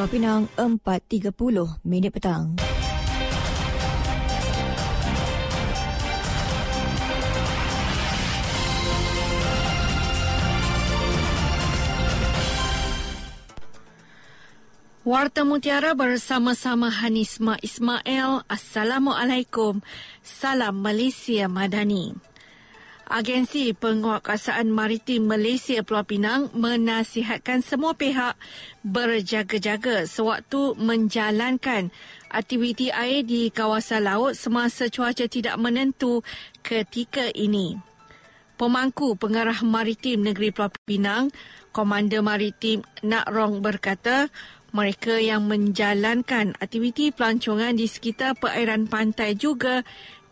Pulau Pinang 4.30 minit petang. Warta Mutiara bersama-sama Hanisma Ismail. Assalamualaikum. Salam Malaysia Madani. Agensi Penguatkuasaan Maritim Malaysia Pulau Pinang menasihatkan semua pihak berjaga-jaga sewaktu menjalankan aktiviti air di kawasan laut semasa cuaca tidak menentu ketika ini. Pemangku Pengarah Maritim Negeri Pulau Pinang, Komander Maritim Nak Rong berkata, mereka yang menjalankan aktiviti pelancongan di sekitar perairan pantai juga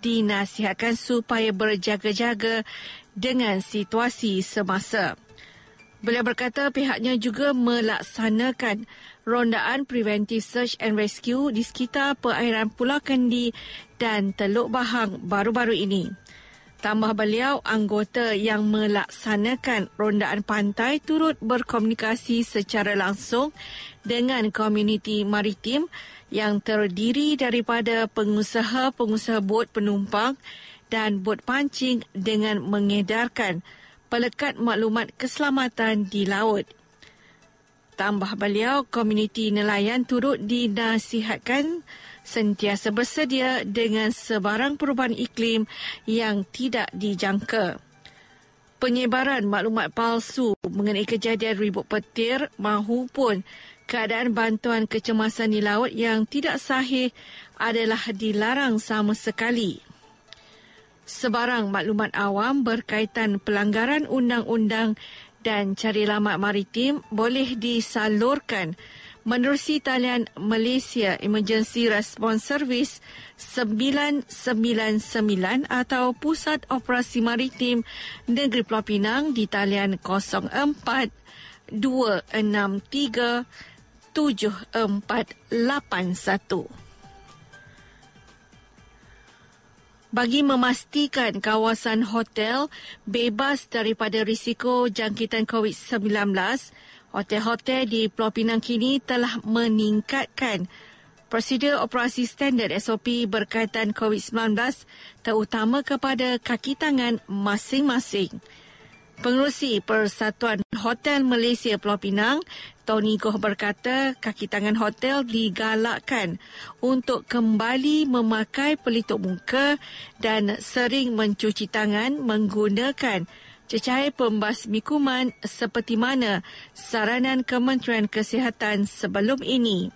dinasihatkan supaya berjaga-jaga dengan situasi semasa. Beliau berkata pihaknya juga melaksanakan rondaan preventive search and rescue di sekitar perairan Pulau Kendi dan Teluk Bahang baru-baru ini. Tambah beliau, anggota yang melaksanakan rondaan pantai turut berkomunikasi secara langsung dengan komuniti maritim yang terdiri daripada pengusaha-pengusaha bot penumpang dan bot pancing dengan mengedarkan pelekat maklumat keselamatan di laut. Tambah beliau, komuniti nelayan turut dinasihatkan sentiasa bersedia dengan sebarang perubahan iklim yang tidak dijangka. Penyebaran maklumat palsu mengenai kejadian ribut petir mahupun keadaan bantuan kecemasan di laut yang tidak sahih adalah dilarang sama sekali. Sebarang maklumat awam berkaitan pelanggaran undang-undang dan cari lamat maritim boleh disalurkan menerusi talian Malaysia Emergency Response Service 999 atau Pusat Operasi Maritim Negeri Pulau Pinang di talian 04 263 7481. Bagi memastikan kawasan hotel bebas daripada risiko jangkitan COVID-19, Hotel-hotel di Pulau Pinang kini telah meningkatkan prosedur operasi standard SOP berkaitan COVID-19 terutama kepada kaki tangan masing-masing. Pengerusi Persatuan Hotel Malaysia Pulau Pinang, Tony Goh berkata kaki tangan hotel digalakkan untuk kembali memakai pelitup muka dan sering mencuci tangan menggunakan cecair pembasmi kuman seperti mana saranan Kementerian Kesihatan sebelum ini.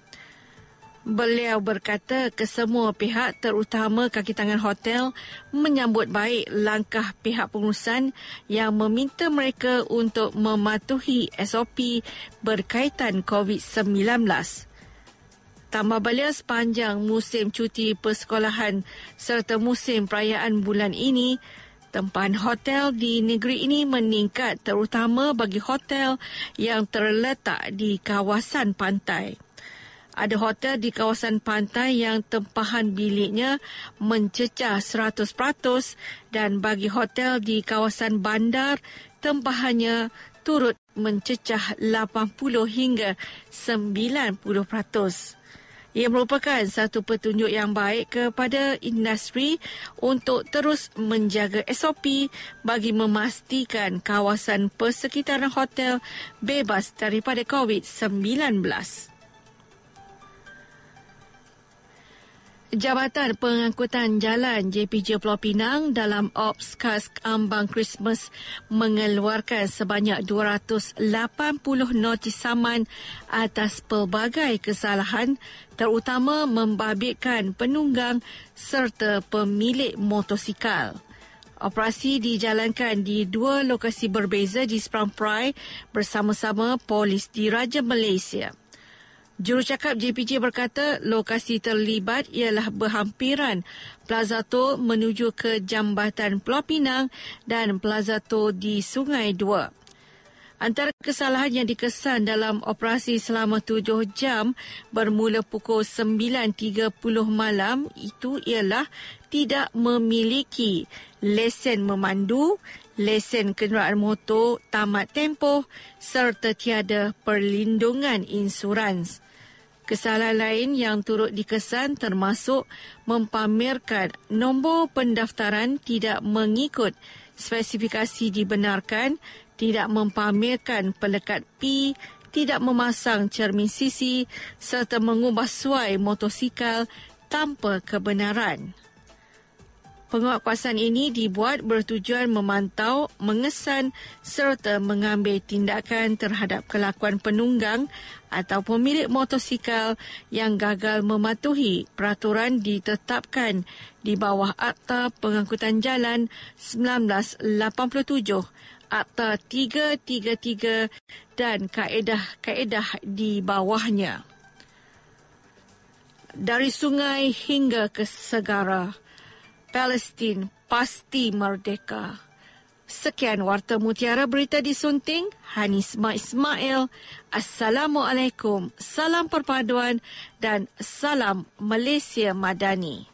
Beliau berkata kesemua pihak terutama kaki tangan hotel menyambut baik langkah pihak pengurusan yang meminta mereka untuk mematuhi SOP berkaitan COVID-19. Tambah beliau sepanjang musim cuti persekolahan serta musim perayaan bulan ini, tempahan hotel di negeri ini meningkat terutama bagi hotel yang terletak di kawasan pantai. Ada hotel di kawasan pantai yang tempahan biliknya mencecah 100% dan bagi hotel di kawasan bandar tempahannya turut mencecah 80 hingga 90%. Ia merupakan satu petunjuk yang baik kepada industri untuk terus menjaga SOP bagi memastikan kawasan persekitaran hotel bebas daripada COVID-19. Jabatan Pengangkutan Jalan JPJ Pulau Pinang dalam Ops Kas Ambang Christmas mengeluarkan sebanyak 280 notis saman atas pelbagai kesalahan terutama membabitkan penunggang serta pemilik motosikal. Operasi dijalankan di dua lokasi berbeza di Seberang Prai bersama-sama polis di Raja Malaysia. Jurucakap JPJ berkata lokasi terlibat ialah berhampiran Plaza To menuju ke Jambatan Pulau Pinang dan Plaza To di Sungai Dua. Antara kesalahan yang dikesan dalam operasi selama tujuh jam bermula pukul 9.30 malam itu ialah tidak memiliki lesen memandu, lesen kenderaan motor tamat tempoh serta tiada perlindungan insurans. Kesalahan lain yang turut dikesan termasuk mempamerkan nombor pendaftaran tidak mengikut spesifikasi dibenarkan, tidak mempamerkan pelekat P, tidak memasang cermin sisi serta mengubah suai motosikal tanpa kebenaran. Penguatkuasaan ini dibuat bertujuan memantau, mengesan serta mengambil tindakan terhadap kelakuan penunggang atau pemilik motosikal yang gagal mematuhi peraturan ditetapkan di bawah Akta Pengangkutan Jalan 1987, Akta 333 dan kaedah-kaedah di bawahnya. Dari sungai hingga ke segara, Palestin pasti merdeka. Sekian Warta Mutiara Berita disunting, Hanisma Ismail. Assalamualaikum, salam perpaduan dan salam Malaysia Madani.